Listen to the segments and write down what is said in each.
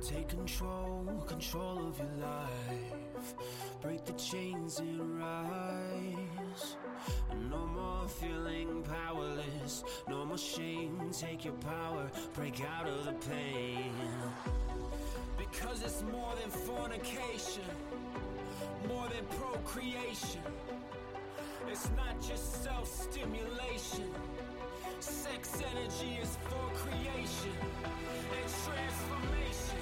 Take control, control of your life. Break the chains and rise. No more feeling powerless. No more shame. Take your power. Break out of the pain. Because it's more than fornication, more than procreation. It's not just self stimulation. Sex energy is for creation and transformation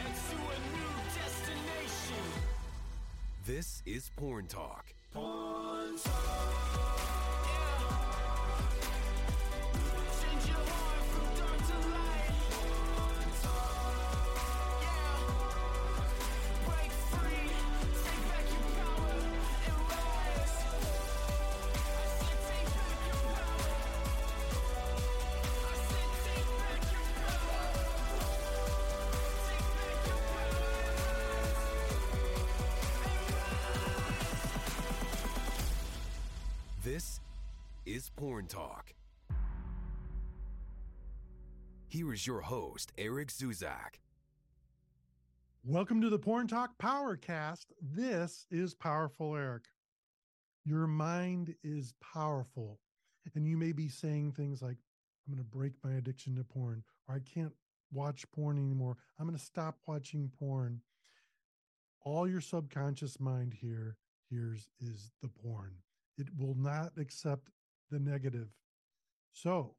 into a new destination. This is Porn Talk. Porn Talk. This is Porn Talk. Here is your host, Eric Zuzak. Welcome to the Porn Talk Powercast. This is Powerful Eric. Your mind is powerful, and you may be saying things like, I'm going to break my addiction to porn, or I can't watch porn anymore. I'm going to stop watching porn. All your subconscious mind here hears is the porn. It will not accept the negative. So,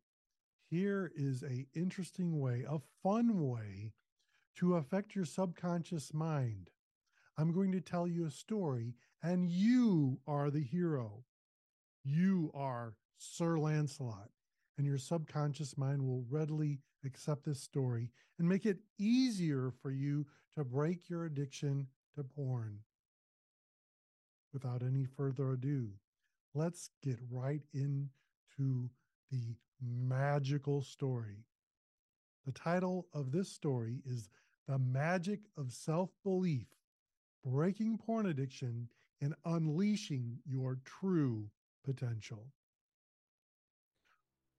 here is a interesting way, a fun way to affect your subconscious mind. I'm going to tell you a story, and you are the hero. You are Sir Lancelot, and your subconscious mind will readily accept this story and make it easier for you to break your addiction to porn. Without any further ado, let's get right into the magical story. The title of this story is The Magic of Self Belief Breaking Porn Addiction and Unleashing Your True Potential.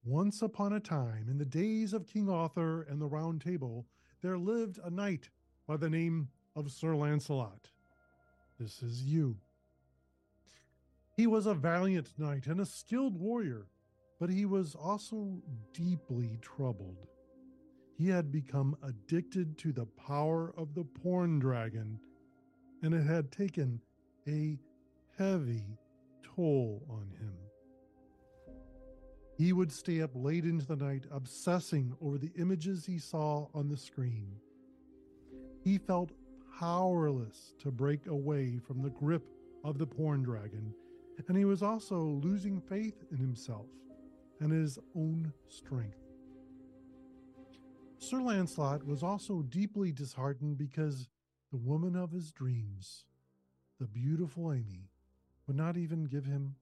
Once upon a time, in the days of King Arthur and the Round Table, there lived a knight by the name of Sir Lancelot. This is you. He was a valiant knight and a skilled warrior, but he was also deeply troubled. He had become addicted to the power of the porn dragon, and it had taken a heavy toll on him. He would stay up late into the night obsessing over the images he saw on the screen. He felt powerless to break away from the grip of the porn dragon, and he was also losing faith in himself and his own strength. Sir Lancelot was also deeply disheartened because the woman of his dreams, the beautiful Amy, would not even give him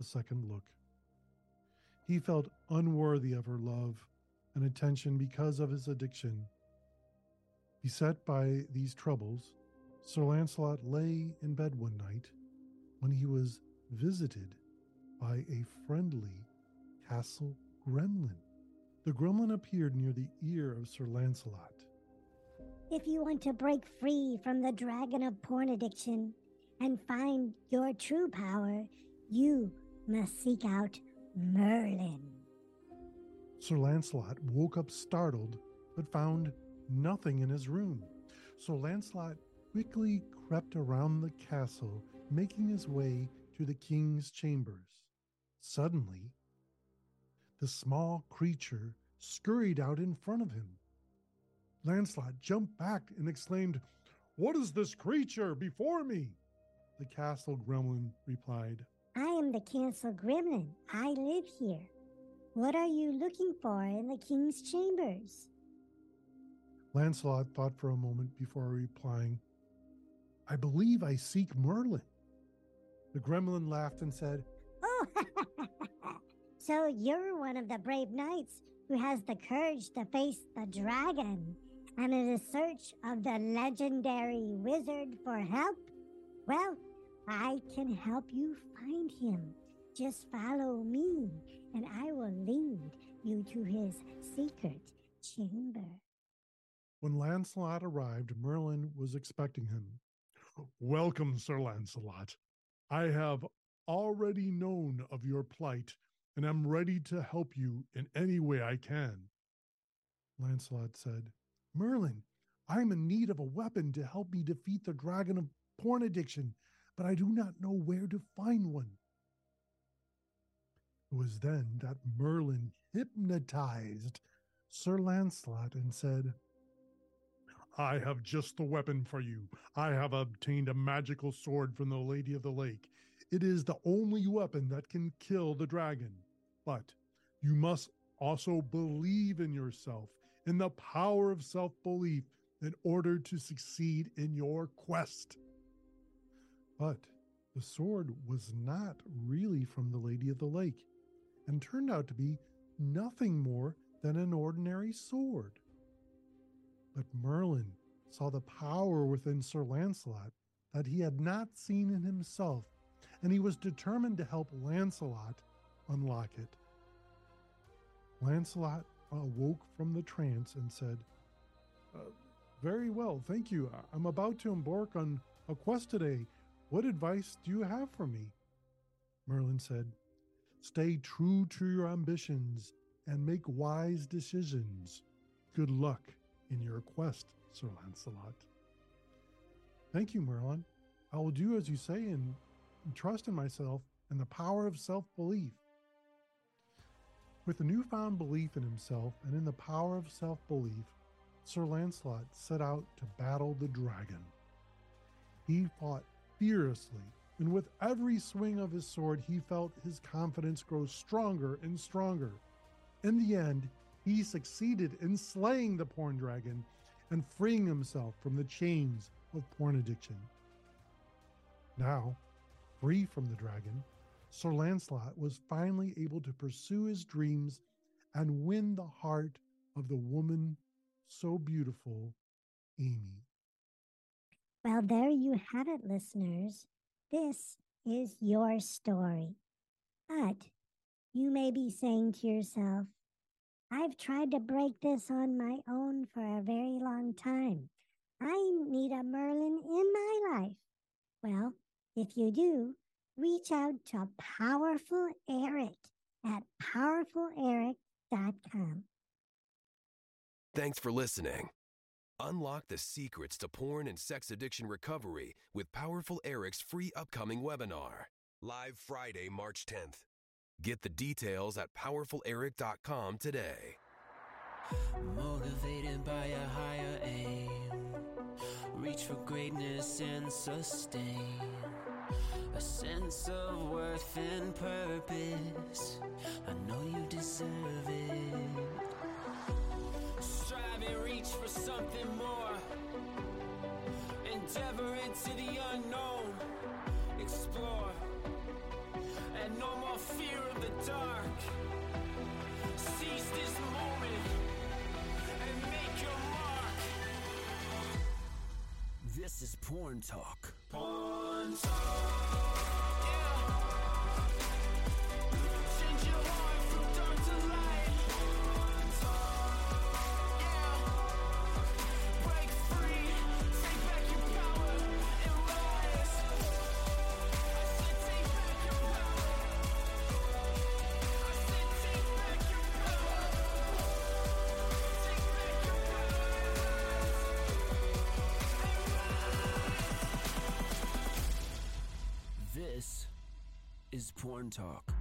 a second look. He felt unworthy of her love and attention because of his addiction. Beset by these troubles, Sir Lancelot lay in bed one night when he was visited by a friendly castle gremlin. The gremlin appeared near the ear of Sir Lancelot. If you want to break free from the dragon of porn addiction and find your true power, you must seek out Merlin. Sir Lancelot woke up startled, but found nothing in his room. So Lancelot quickly crept around the castle, making his way to the king's chambers. Suddenly, the small creature scurried out in front of him. Lancelot jumped back and exclaimed, What is this creature before me? The castle gremlin replied, I am the castle gremlin. I live here. What are you looking for in the king's chambers? Lancelot thought for a moment before replying, I believe I seek Merlin. The gremlin laughed and said, Oh, so you're one of the brave knights who has the courage to face the dragon and in a search of the legendary wizard for help? Well, I can help you find him. Just follow me, and I will lead you to his secret chamber. When Lancelot arrived, Merlin was expecting him. Welcome, Sir Lancelot. I have already known of your plight and am ready to help you in any way I can. Lancelot said, Merlin, I am in need of a weapon to help me defeat the dragon of porn addiction, but I do not know where to find one. It was then that Merlin hypnotized Sir Lancelot and said, I have just the weapon for you. I have obtained a magical sword from the Lady of the Lake. It is the only weapon that can kill the dragon. But you must also believe in yourself, in the power of self belief, in order to succeed in your quest. But the sword was not really from the Lady of the Lake and turned out to be nothing more than an ordinary sword. But Merlin saw the power within Sir Lancelot that he had not seen in himself, and he was determined to help Lancelot unlock it. Lancelot awoke from the trance and said, uh, Very well, thank you. I'm about to embark on a quest today. What advice do you have for me? Merlin said, Stay true to your ambitions and make wise decisions. Good luck in your quest, Sir Lancelot. Thank you, Merlin. I will do as you say and trust in myself and the power of self belief. With a newfound belief in himself and in the power of self belief, Sir Lancelot set out to battle the dragon. He fought fiercely, and with every swing of his sword, he felt his confidence grow stronger and stronger. In the end, he succeeded in slaying the porn dragon and freeing himself from the chains of porn addiction. Now, free from the dragon, Sir Lancelot was finally able to pursue his dreams and win the heart of the woman so beautiful, Amy. Well, there you have it, listeners. This is your story. But you may be saying to yourself, I've tried to break this on my own for a very long time. I need a Merlin in my life. Well, if you do, reach out to Powerful Eric at powerfuleric.com. Thanks for listening. Unlock the secrets to porn and sex addiction recovery with Powerful Eric's free upcoming webinar, live Friday, March 10th. Get the details at powerfuleric.com today. Motivated by a higher aim, reach for greatness and sustain a sense of worth and purpose. I know you deserve it. Strive and reach for something more. Endeavor into the unknown. Explore. And no more fear of the dark. Seize this moment and make your mark. This is Porn Talk. Porn Talk. Porn Talk.